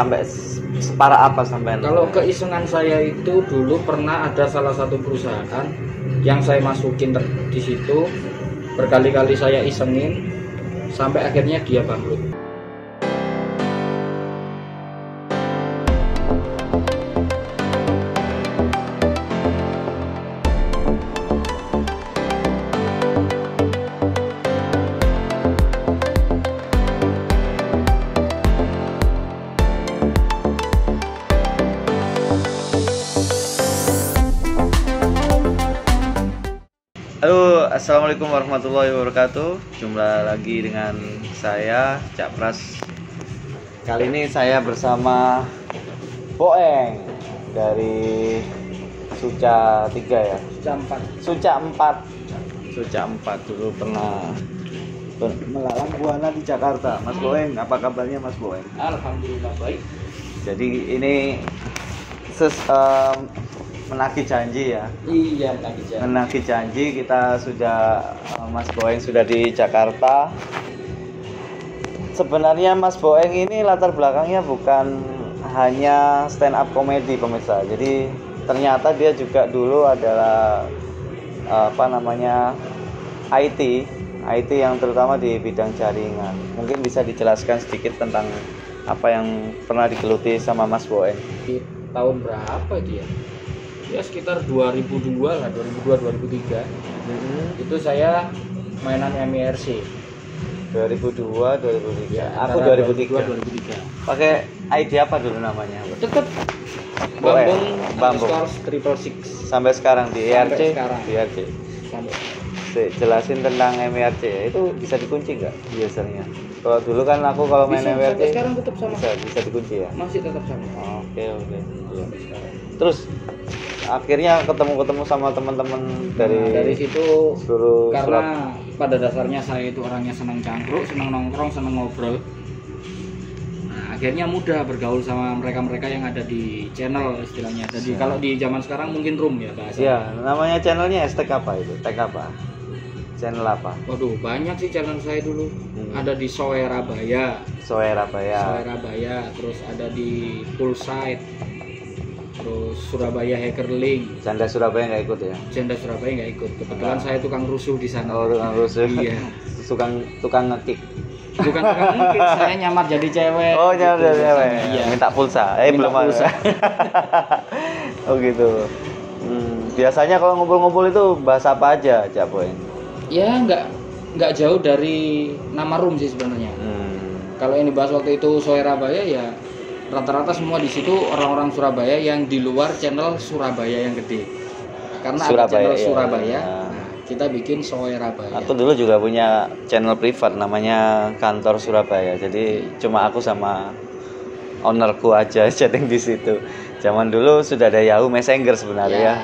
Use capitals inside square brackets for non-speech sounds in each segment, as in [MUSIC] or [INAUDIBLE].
sampai separah apa sampai Kalau keisengan saya itu dulu pernah ada salah satu perusahaan yang saya masukin di situ berkali-kali saya isengin sampai akhirnya dia bangkrut. Assalamualaikum warahmatullahi wabarakatuh. Jumpa lagi dengan saya Cak Pras. Kali ini saya bersama Boeng dari Suca 3 ya. Campak. Suca 4. Suca 4 dulu pernah melalang buana di Jakarta. Mas Boeng, apa kabarnya Mas Boeng? Alhamdulillah baik. Jadi ini ses, em, menagih janji ya. Iya lagi jalan. menagih janji kita sudah eh, Mas Boeng sudah di Jakarta. Sebenarnya Mas Boeng ini latar belakangnya bukan hanya stand up comedy pemirsa. Jadi ternyata dia juga dulu adalah eh, apa namanya IT, IT yang terutama di bidang jaringan. Mungkin bisa dijelaskan sedikit tentang apa yang pernah digeluti sama Mas Boeng. Di tahun berapa itu ya? Ya sekitar 2002 lah, 2002 2003. Itu saya mainan MIRC. 2002, 2003. Ya, Aku antara 2003. 2003. Pakai ID apa dulu namanya? Tetap. Bambung Bambung. triple six Sampai sekarang di ERC? sekarang. Di ERC. sampai Si, jelasin tentang MRC ya. Itu bisa dikunci nggak biasanya? Kalau dulu kan aku kalau main bisa, MRC sampai sekarang tetap sama bisa bisa dikunci ya. masih tetap sama Oke oke. Sekarang. Terus akhirnya ketemu-ketemu sama teman-teman dari, Nah, dari situ seluruh karena pada dasarnya saya itu orangnya senang cangkruk senang nongkrong senang ngobrol nah, akhirnya mudah bergaul sama mereka-mereka yang ada di channel istilahnya jadi Siap. kalau di zaman sekarang mungkin room ya bahasa Ya, namanya channelnya hashtag apa itu? Tag apa? Channel apa? waduh banyak sih channel saya dulu Hmm. ada di Soerabaya Soer apa ya? Soerabaya terus ada di Pulside terus Surabaya Hacker Link Canda Surabaya nggak ikut ya? Janda Surabaya nggak ikut kebetulan Enggak. saya tukang rusuh di sana Oh, tukang rusuh. iya [LAUGHS] tukang tukang ngekick. bukan tukang mungkin saya nyamar jadi cewek Oh, nyamar gitu. jadi cewek. iya Minta pulsa. Eh, Minta belum pulsa. [LAUGHS] oh, gitu. Hmm, biasanya kalau ngumpul-ngumpul itu bahas apa aja, Cak Boy? ya nggak nggak jauh dari nama room sih sebenarnya Hmm. kalau yang dibahas waktu itu Soerabaya ya rata-rata semua di situ orang-orang Surabaya yang di luar channel Surabaya yang gede karena ada Surabaya, channel iya. Surabaya Nah. nah, kita bikin Soerabaya Aku dulu juga punya channel privat namanya Kantor Surabaya. Jadi cuma aku sama ownerku aja [LAUGHS] chatting di situ. Zaman dulu sudah ada Yahoo Messenger sebenarnya ya.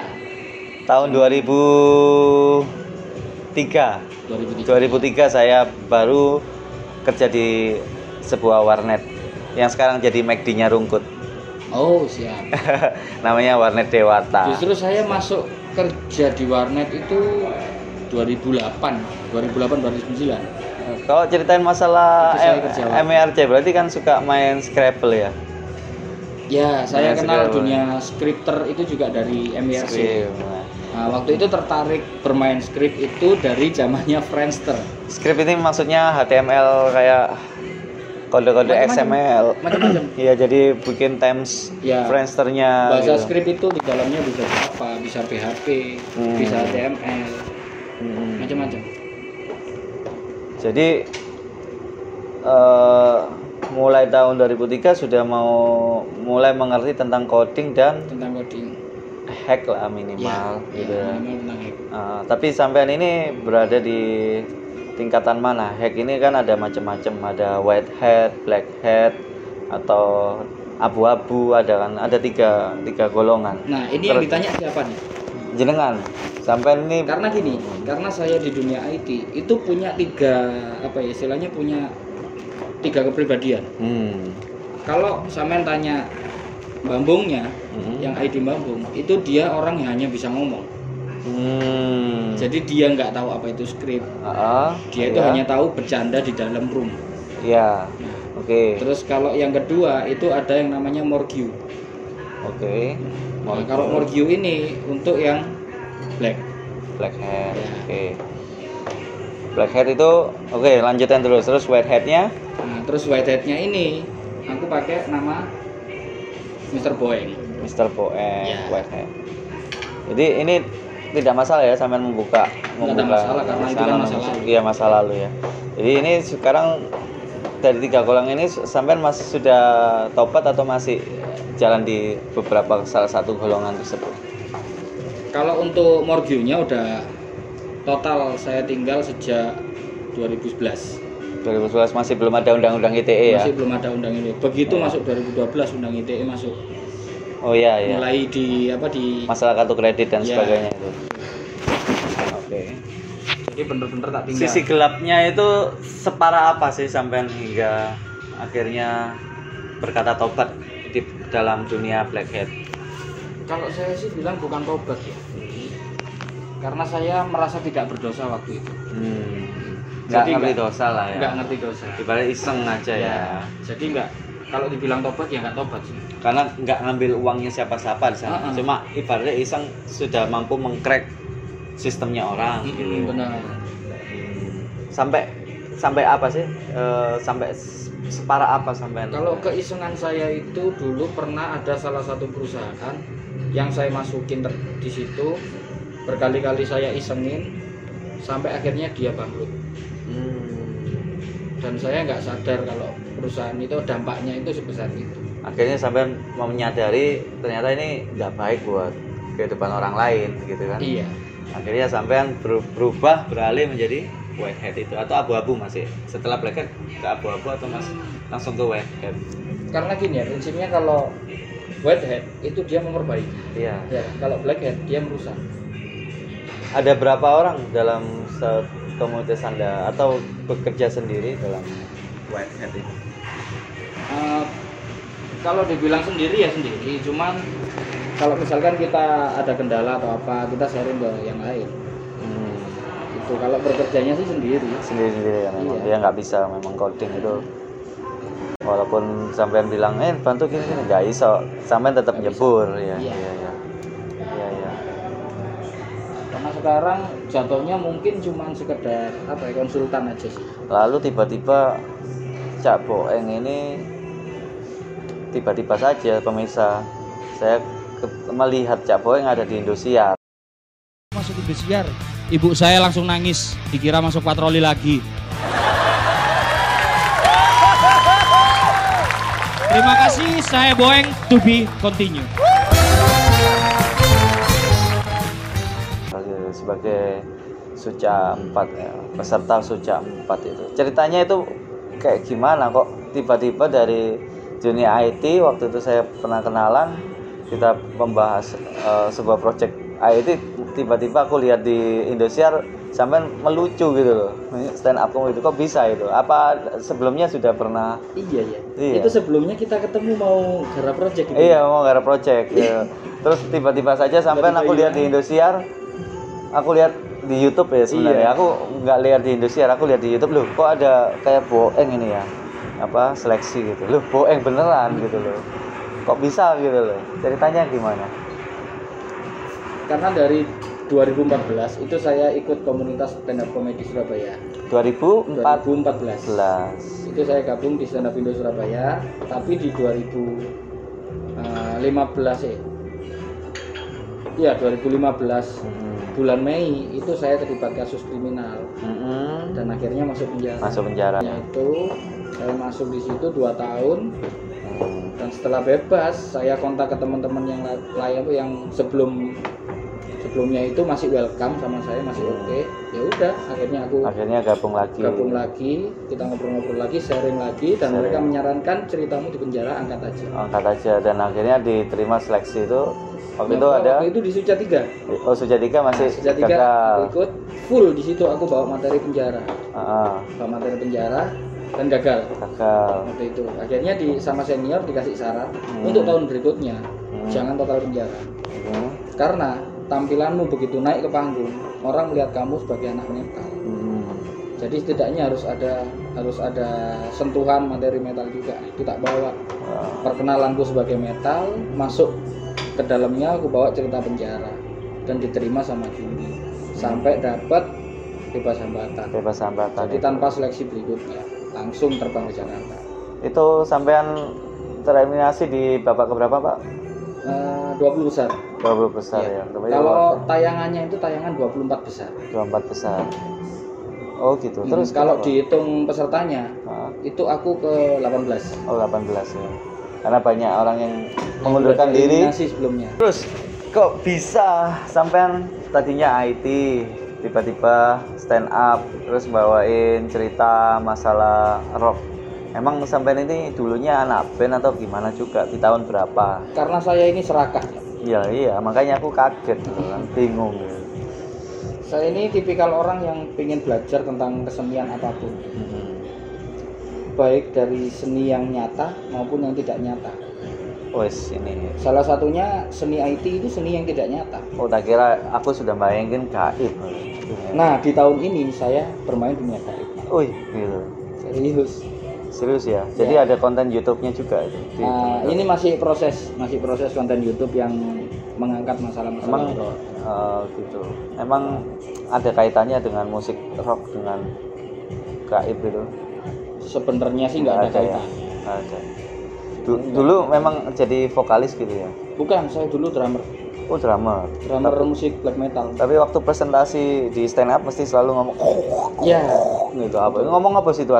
Tahun 2003 2003 2003 saya baru kerja di sebuah warnet yang sekarang jadi McD-nya Rungkut. oh siap [LAUGHS] Namanya Warnet Dewata. justru saya masuk kerja di warnet itu 2008 2008 2009 Kalau ceritain masalah. MRC berarti kan suka main Scrabble ya? ya saya Nah, kenal sekarang. dunia scripter itu juga dari Skrip. Nah, waktu itu tertarik bermain script itu dari zamannya Friendster. Script ini maksudnya HTML kayak kode-kode. XML. Macam-macam. [CLEARS THROAT] Iya, jadi bikin Times Ya. Friendsternya Bahasa gitu. script itu di dalamnya bisa Java, bisa PHP, Hmm. bisa HTML, Hmm. macam-macam. Jadi eh, mulai tahun 2003 sudah mau mulai mengerti tentang coding dan Tentang coding. hack lah minimal ya, gitu. ya. minimal tentang hack. Ah, tapi sampean ini berada di tingkatan mana? Hack ini kan ada macam-macam, ada white hat, black hat, atau abu-abu, ada kan? Ada tiga tiga golongan. Nah, ini yang Terus- ditanya siapa nih? Jenengan, sampean ini Karena gini, karena saya di dunia IT itu punya tiga apa ya istilahnya punya tiga kepribadian. hmm, Kalau sampean tanya Bambungnya, hmm, yang ID Bambung, itu dia orang yang hanya bisa ngomong. Hmm, Jadi dia nggak tahu apa itu skrip. ah, Dia itu iya, hanya tahu bercanda di dalam room. iya, Oke. Terus kalau yang kedua itu ada yang namanya Morgyu. Oke. Nah, kalau Morgyu ini untuk yang black. black hair. Ya. Oke. Black hair itu oke lanjutin terus terus white headnya Nah, terus whiteheadnya ini aku pakai nama Mr. Boeing. Mr. Boeing Ya. white hair. Jadi ini tidak masalah ya sampai membuka Nggak ada masalah, karena itu kan masa lalu. Iya masa lalu ya. Jadi ini sekarang dari tiga kolang ini sampai masih sudah topat atau masih jalan di beberapa salah satu golongan tersebut. Kalau untuk Morgyu-nya udah total saya tinggal sejak 2011. 2011 masih belum ada undang-undang ITE ya. Masih belum ada undang ini. Begitu Ya. masuk 2012 undang ITE masuk. Oh iya iya. Mulai di apa di Masalah kartu kredit dan Ya. sebagainya itu. Oke. jadi bener-bener tak tinggal. Sisi gelapnya itu separah apa sih sampai hingga akhirnya berkata tobat di dalam dunia black hat? Kalau saya sih bilang bukan tobat ya. Karena saya merasa tidak berdosa waktu itu. Hmm. Nggak Jadi ngerti nggak- dosa lah ya. Nggak ngerti dosa. Ibarat iseng aja ya. Jadi nggak kalau dibilang tobat ya nggak tobat sih. Karena nggak ngambil uangnya siapa-siapa di sana. Ah, ah. Cuma ibaratnya iseng sudah mampu mengcrack sistemnya orang gitu. Mm, benar. Sampai sampai apa sih? Eh, sampai separah apa sampai Kalau keisengan saya itu dulu pernah ada salah satu perusahaan yang saya masukin di situ berkali-kali saya isengin sampai akhirnya dia bangkrut Hmm. Dan saya nggak sadar kalau perusahaan itu dampaknya itu sebesar itu. akhirnya sampai mau menyadari ternyata ini nggak baik buat kehidupan orang lain gitu kan Iya. akhirnya sampean beru- berubah beralih menjadi white hat itu atau abu-abu masih setelah black hat ke abu-abu atau mas langsung ke white hat Karena gini ya prinsipnya kalau whitehead itu dia memperbaiki. iya Ya, kalau blackhead dia merusak. ada berapa orang dalam se- komunitas anda atau bekerja sendiri dalam white hat ini Eh, kalau dibilang sendiri ya sendiri, cuman kalau misalkan kita ada kendala atau apa, kita sharing ke yang lain. hmm. Itu kalau bekerjanya sih sendiri. sendiri-sendiri ya memang Iya. dia nggak bisa memang coding itu walaupun sampean bilang eh bantu gini gini nggak iso sampean tetap bisa. nyebur ya iya iya iya iya Karena sekarang jatuhnya mungkin cuman sekedar apa ya konsultan aja sih. lalu tiba-tiba Cak Boeng ini tiba-tiba saja pemirsa saya ke- melihat Cak Boeng ada di Indosiar masuk Indosiar. Ibu saya langsung nangis, dikira masuk patroli lagi. Terima kasih, saya Boeng to be continue. Sebagai, Suca 4 ya, peserta Suca 4 itu ceritanya itu kayak gimana kok tiba-tiba dari dunia IT waktu itu saya pernah kenalan kita membahas eh, sebuah project IT tiba-tiba aku lihat di Indosiar sampai melucu gitu loh stand up comedy itu kok bisa itu apa sebelumnya sudah pernah Iya ya. Iya. Itu sebelumnya kita ketemu mau garap project gitu. Iya mau gara project ya. [LAUGHS] Terus tiba-tiba saja sampai Tiba-tiba aku lihat di hilang. Indosiar, aku lihat di YouTube ya sebenarnya. Iya. Aku nggak lihat di Indosiar, aku lihat di YouTube loh. Kok ada kayak boeng ini ya? Apa seleksi gitu? Loh boeng beneran gitu loh. Kok bisa gitu loh? Ceritanya gimana? Karena dari 2014 itu saya ikut komunitas stand up comedy Surabaya. 2014 2014. Itu saya gabung di stand up Indo Surabaya, tapi di 2015 eh. Iya, 2015 Hmm. Bulan Mei itu saya terlibat kasus kriminal Mm-mm. dan akhirnya masuk penjara. masuk penjara. Ya, itu saya masuk di situ 2 tahun Hmm. dan setelah bebas saya kontak ke teman-teman yang la- lain yang sebelum sebelumnya itu masih welcome sama saya masih oke ya udah akhirnya aku Akhirnya gabung lagi. gabung lagi kita ngobrol-ngobrol lagi sharing lagi dan Sharing. mereka menyarankan ceritamu di penjara angkat aja Angkat aja dan akhirnya diterima seleksi itu. Waktu itu Waktu ada itu di Suca 3 Oh masih Suca 3 gagal. aku ikut full di situ aku bawa materi penjara Ah, bawa materi penjara dan gagal gagal. waktu itu akhirnya di sama senior dikasih saran Hmm. untuk tahun berikutnya Hmm. jangan total penjara Hmm. Karena tampilanmu begitu naik ke panggung, orang melihat kamu sebagai anak mental. Hmm. Jadi setidaknya harus ada harus ada sentuhan materi metal juga itu tak bawa perkenalanku sebagai metal masuk ke dalamnya aku bawa cerita penjara. Dan diterima sama Juni. Sampai dapat bebas hambatan. Bebas hambatan jadi itu. tanpa seleksi berikutnya langsung terbang ke Jakarta. Itu sampean tereliminasi di babak keberapa pak? Eh, 20 besar. 20 besar Iya. ya. Tapi kalau tayangannya itu tayangan 24 besar. 24 besar. Oh gitu. Terus Hmm, kalau kenapa? dihitung pesertanya Ah, itu aku ke 18 oh 18 ya karena banyak orang yang mengundurkan diri. sebelumnya. Terus kok bisa sampean tadinya IT tiba-tiba stand up terus bawain cerita masalah rock. Emang sampean ini dulunya anak band atau gimana juga? Di tahun berapa? Karena saya ini serakah. Iya iya. Makanya aku kaget. Kan bingung. Saya ini tipikal orang yang ingin belajar tentang kesenian apa pun. Hmm. Baik dari seni yang nyata maupun yang tidak nyata Wes ini salah satunya seni IT itu seni yang tidak nyata oh tak kira aku sudah bayangin gaib nah di tahun ini saya bermain dunia gaib Wih, gitu. serius Serius ya? Jadi Ya. ada konten YouTube-nya juga itu. Nah, ini masih proses masih proses konten YouTube yang mengangkat masalah-masalah Emang eh, gitu. Emang ada kaitannya dengan musik rock dengan gaib itu? Sebenarnya sih nggak ada ya? kaitan Nggak ada. Du- dulu memang jadi vokalis gitu ya? bukan saya dulu drummer Oh drummer. drummer musik black metal Tapi waktu presentasi di stand up mesti selalu ngomong ya gitu apa? Ngomong apa sih itu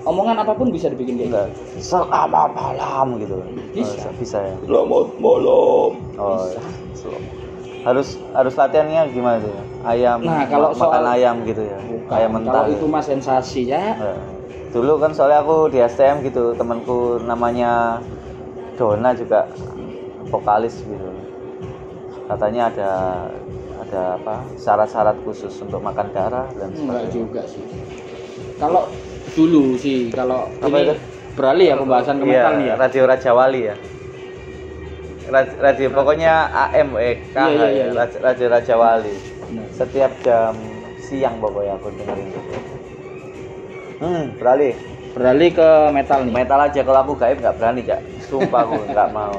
omongan apa pun bisa dibikin kayak gitu. Selamat malam gitu. Bisa. Oh, bisa ya. selamat malam Oh, sel- harus harus latihannya gimana tuh? Ayam. Nah, kalau ma- makan soal- ayam gitu ya. Bukan. Ayam mentah. kalau ya. itu mah sensasi ya Nah, dulu kan soalnya aku di STM gitu, temanku namanya Dona juga vokalis gitu. Katanya ada ada apa? syarat-syarat khusus untuk makan darah dan enggak sebagainya. juga sih kalau dulu sih kalau Apa ini itu? beralih ya pembahasan ke Iya, metal nih ya Radio Raja Wali ya. Ra- Radio pokoknya AM eh KH Iya, iya, ya, iya. Raj- Radio Raja Wali. Benar. Setiap jam siang pokoknya aku dengerin itu. Hmm, beralih. beralih ke metal nih Metal aja kalau aku gaib nggak berani, Cak. Sumpah aku nggak mau.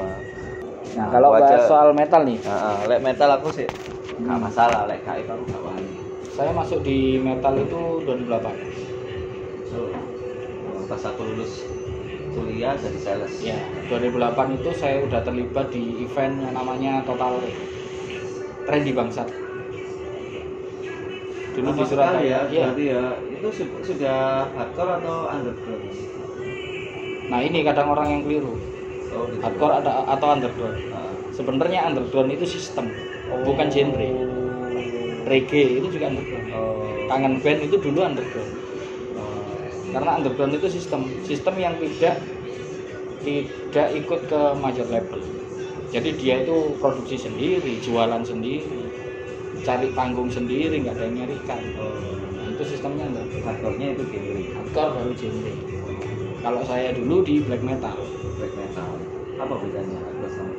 nah kalau Aku bahas aja- soal metal nih Heeh, lek metal aku sih nggak Hmm. masalah, lek gaib aku nggak berani. saya masuk di metal itu 2008 So, pas aku lulus kuliah jadi sales. ya 2008 itu saya udah terlibat di event yang namanya Total Trendy Bangsat dulu di Apa Surabaya sekali ya, berarti ya itu su- sudah hardcore atau underground? nah ini kadang orang yang keliru Oh, gitu. hardcore ada atau underground Nah. sebenarnya underground itu sistem Oh. bukan genre reggae itu juga underground Oh. kangen band itu dulu underground Oh. Karena underground itu sistem sistem yang tidak tidak ikut ke major label. Jadi dia itu produksi sendiri jualan sendiri cari panggung sendiri nggak ada yang nyarikan. Oh. Nah, itu sistemnya underground Hardcore-nya itu genre. Hardcore baru genre. Kalau saya dulu di black metal. Black metal. Apa bedanya hardcore sama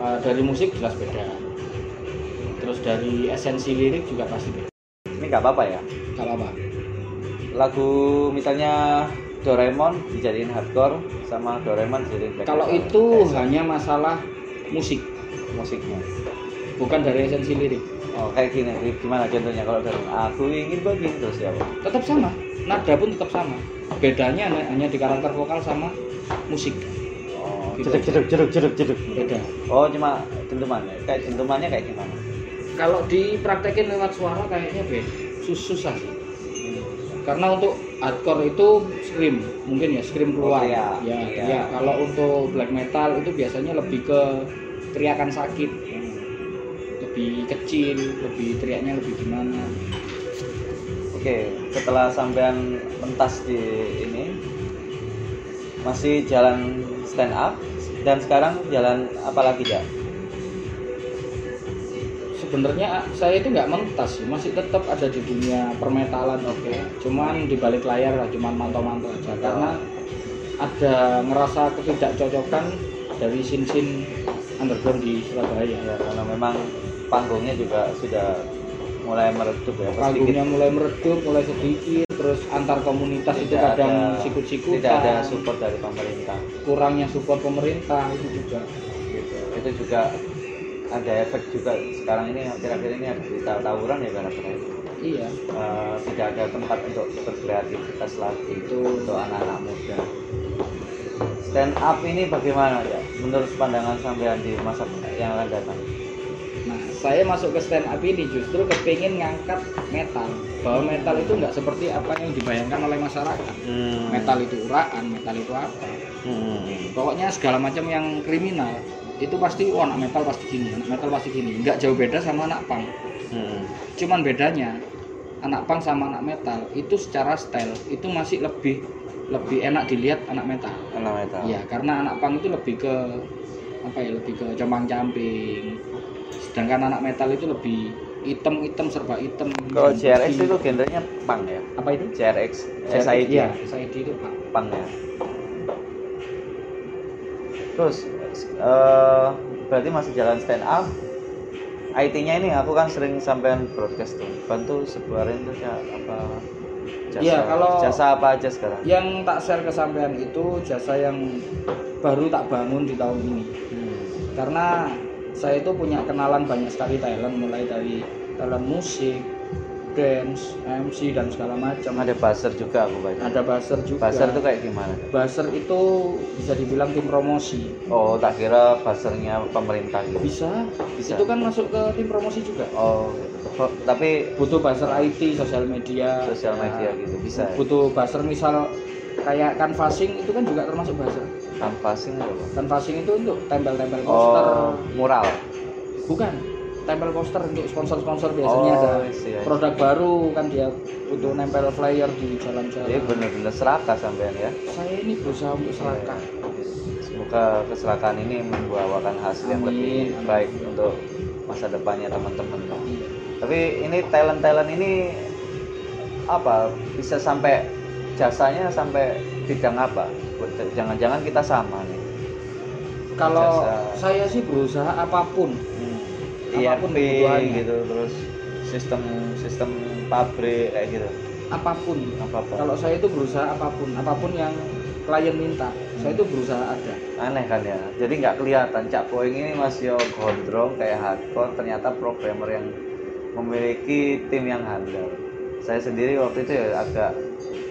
Eh, dari musik jelas beda. Terus dari esensi lirik juga pasti beda. Ini nggak apa-apa ya. nggak apa-apa Lagu misalnya Doraemon dijadiin hardcore sama Doraemon dijadiin black kalau itu Eh, hanya masalah musik. musiknya. bukan dari esensi lirik. Oh, kayak gini, gimana contohnya? Kalau dari aku ingin begini terus ya, tetap sama. Nada pun tetap sama. Bedanya hanya- di karakter vokal sama musik. Oh, Gitu jeduk jeduk jeduk jeduk jeduk. beda. Oh, cuma dentumannya. Kayak dentumannya kayak gimana? kalau dipraktekin lewat suara kayaknya beda Sus- susah sih karena untuk hardcore itu scream mungkin ya scream keluar Oh, iya. ya Iya. ya kalau untuk black metal itu biasanya lebih ke teriakan sakit lebih kecil lebih teriaknya lebih gimana Oke, setelah sampean mentas di ini masih jalan stand up dan sekarang jalan apa lagi ya? Sebenarnya saya itu nggak mentas sih. Masih tetap ada di dunia permetalan oke. Cuman di balik layar lah cuman mantau-mantau aja. Karena ada ngerasa ketidakcocokan dari sin-sin underground di Surabaya. Ya, karena memang panggungnya juga sudah mulai meredup ya panggungnya mulai meredup mulai sedikit terus antar komunitas itu Tidak kadang ada- sikut-sikutan. tidak ada support dari pemerintah. Kurangnya support pemerintah itu juga. Gitu. itu juga ada efek juga. Sekarang ini akhir-akhir ini ada berita tawuran ya gara-gara itu iya. Eh, tidak ada tempat untuk berkreativitas lagi itu untuk anak-anak muda. Stand up ini bagaimana ya? Menurut pandangan sampean di masa yang akan datang? Nah saya masuk ke stand up ini justru kepingin ngangkat metal. Bahwa metal itu nggak seperti apa yang dibayangkan oleh masyarakat. Metal itu uraan metal itu apa. Hmm. pokoknya segala macam yang kriminal itu pasti oh anak metal pasti gini anak metal pasti gini nggak jauh beda sama anak punk Hmm. cuman bedanya anak punk sama anak metal itu secara style itu masih lebih lebih enak dilihat anak metal Anak metal. ya karena anak punk itu lebih ke apa ya lebih ke compang camping sedangkan anak metal itu lebih hitam hitam serba hitam Kalau JRX itu genrenya punk ya. apa itu JRX, SID, ya SID itu punk ya. Terus eh berarti masih jalan stand up. IT-nya ini aku kan sering sampean broadcast tuh. Bantu sebarin tuh ya apa jasa, Iya, kalau- jasa apa aja sekarang? yang tak share ke sampean itu jasa yang baru tak bangun di tahun ini Hmm. karena saya itu punya kenalan banyak sekali talent mulai dari talent musik, dance, MC dan segala macam. Ada buzzer juga aku baca. Ada buzzer juga. Buzzer tuh kayak gimana? Buzzer itu bisa dibilang tim promosi. Oh, tak kira buzzernya pemerintah gitu. Bisa. Bisa. Itu kan masuk ke tim promosi juga. Oh, gitu. Oh, tapi Butuh buzzer IT, sosial media. sosial Ya. media gitu bisa. ya? Butuh buzzer misal kayak canvassing itu kan juga termasuk buzzer. Canvassing apa? Canvassing itu untuk tempel-tempel poster. Oh, mural. Bukan. Tempel poster untuk sponsor-sponsor biasanya Oh, ada iya, iya. produk baru kan dia butuh nempel flyer di jalan-jalan. Jadi bener-bener serakah sampean ya. Saya ini berusaha untuk serakah. Semoga keserakaan ini membawakan hasil yang lebih Amin. baik untuk masa depannya teman-teman. Iya. Tapi ini talent-talent ini apa bisa sampai jasanya sampai bidang apa? Jangan-jangan kita sama nih. Kalau Jasa. saya sih berusaha apa pun. Apa pun IRP kebutuhannya. gitu terus sistem sistem pabrik kayak gitu. Apa pun. Apa apa? Kalau saya itu berusaha apa pun, apa pun yang klien minta, saya itu berusaha ada. aneh kan ya jadi nggak kelihatan cak poing ini masih yo gondrong kayak hardcore ternyata programmer yang memiliki tim yang handal saya sendiri waktu itu ya agak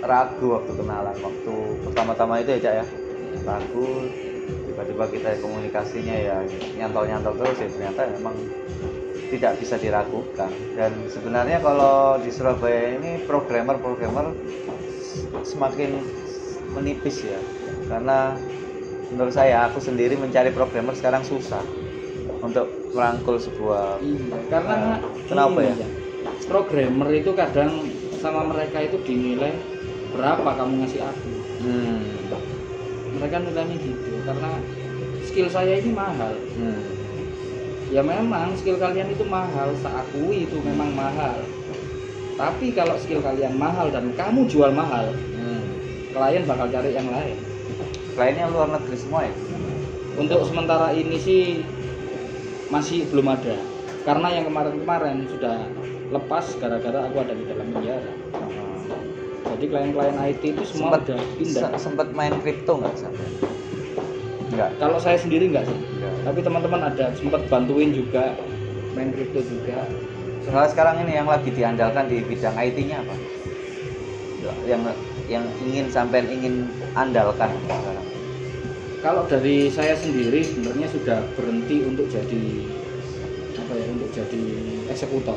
ragu waktu kenalan waktu pertama-tama itu ya cak ya ragu tiba-tiba kita komunikasinya ya nyantol-nyantol terus ya ternyata memang tidak bisa diragukan dan sebenarnya kalau di Surabaya ini programmer-programmer semakin menipis ya karena menurut saya aku sendiri mencari programmer sekarang susah untuk merangkul sebuah Iya, karena Nah, kenapa gini, ya? Programmer itu kadang sama mereka itu dinilai berapa kamu ngasih aku. hmm, Mereka nilainya gitu karena skill saya ini mahal. hmm, Ya memang skill kalian itu mahal, saya akui itu memang mahal. Tapi kalau skill kalian mahal dan kamu jual mahal, hmm. klien bakal cari yang lain. kliennya luar negeri semua ya Untuk sementara ini sih masih belum ada. Karena yang kemarin-kemarin sudah lepas gara-gara aku ada di dalam penjara. Jadi klien-klien IT itu semua sempat udah pindah. se- sempat main kripto nggak sampai nggak Kalau saya sendiri enggak sih. nggak Tapi teman-teman ada sempat bantuin juga main kripto juga. Soalnya sekarang ini yang lagi diandalkan di bidang IT-nya apa yang yang ingin sampai ingin andalkan sekarang Kalau dari saya sendiri sebenarnya sudah berhenti untuk jadi apa ya untuk jadi eksekutor.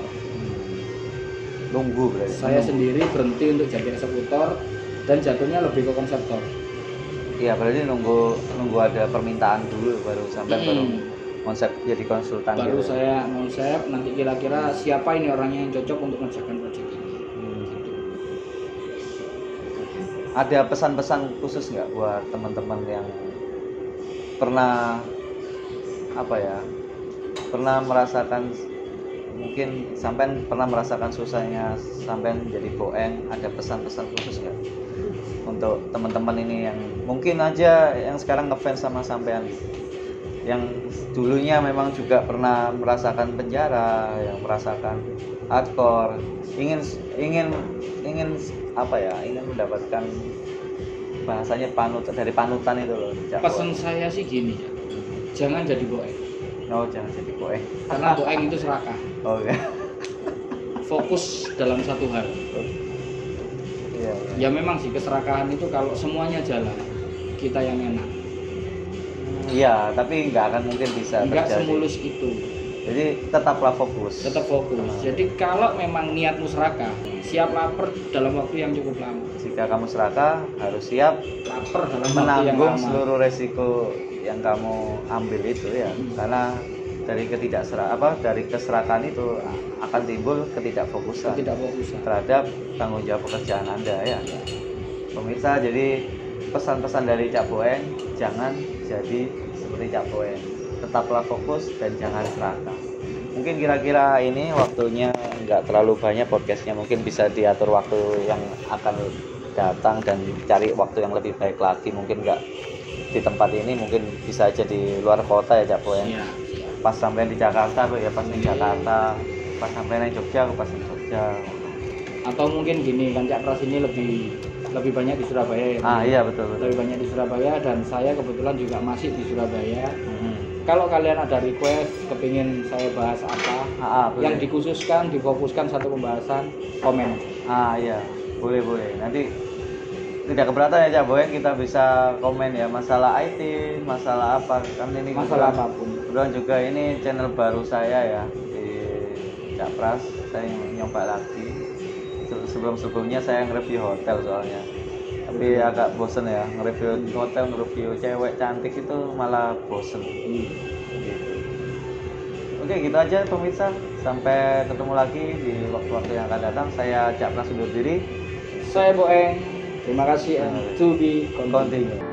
Nunggu berarti Saya Nunggu. sendiri berhenti untuk jadi eksekutor dan jatuhnya lebih ke konseptor. Iya berarti nunggu nunggu ada permintaan dulu baru sampai Hmm. baru konsep jadi konsultan Baru gitu. saya konsep nanti kira-kira siapa ini orangnya yang cocok untuk mengerjakan proyek ini. Hmm. Gitu. Ada pesan-pesan khusus nggak buat teman-teman yang pernah apa ya pernah merasakan mungkin sampai pernah merasakan susahnya sampai jadi boeng ada pesan-pesan khusus nggak? Untuk teman-teman ini yang mungkin aja yang sekarang ngefans sama sampean. Yang dulunya memang juga pernah merasakan penjara yang merasakan hardcore. Ingin ingin ingin apa ya? Ingin mendapatkan bahasanya panutan dari panutan itu loh Pesan saya sih gini ya. Jangan jadi boeng. Oh jangan jadi boeng Karena boeng itu serakah. oh ya Fokus dalam satu hal. iya Ya memang sih keserakahan itu kalau semuanya jalan, kita yang enak. iya tapi nggak akan mungkin bisa Enggak terjadi semulus itu. jadi tetaplah fokus Tetap fokus. Jadi kalau memang niatmu serakah, siap lapar dalam waktu yang cukup lama. jika kamu serakah harus siap Lapar dalam waktu yang menanggung lama. seluruh resiko yang kamu ambil itu ya. Karena dari ketidakserah apa dari keserakahan itu akan timbul ketidakfokusan Tidak fokusan. terhadap tanggung jawab pekerjaan anda ya. Pemirsa jadi pesan-pesan dari Cak Boeng jangan jadi seperti Cak Boeng tetaplah fokus dan jangan serakah. Mungkin kira-kira ini waktunya nggak terlalu banyak podcastnya mungkin bisa diatur waktu yang akan datang dan cari waktu yang lebih baik lagi. Mungkin nggak di tempat ini mungkin bisa aja di luar kota ya Cak Boeng Iya. pas sampai di Jakarta aku ya pas di Jakarta pas sampai di Jogja aku pas di Jogja Atau mungkin gini kan Cak Pras ini lebih lebih banyak di Surabaya ya. ah iya betul betul Lebih banyak di Surabaya dan saya kebetulan juga masih di Surabaya. Mhm. Kalau kalian ada request, kepingin saya bahas apa, ah, ah, boleh. yang dikhususkan, difokuskan satu pembahasan, komen. ah iya boleh boleh nanti tidak keberatan ya Cak Boy. Kita bisa komen ya masalah IT masalah apa. Kan ini Masalah kebetulan- apa pun. kebetulan juga ini channel baru saya ya di Cak Pras. Saya nyoba lagi. Sebelum sebelumnya saya nge-review hotel soalnya. Tapi agak bosen ya nge-review hotel nge-review cewek cantik itu malah bosen. Gitu. Oke gitu aja pemirsa. Sampai ketemu lagi di waktu-waktu yang akan datang. Saya Cak Pras undur diri. Saya Boeng. Terima kasih and to be continued. continue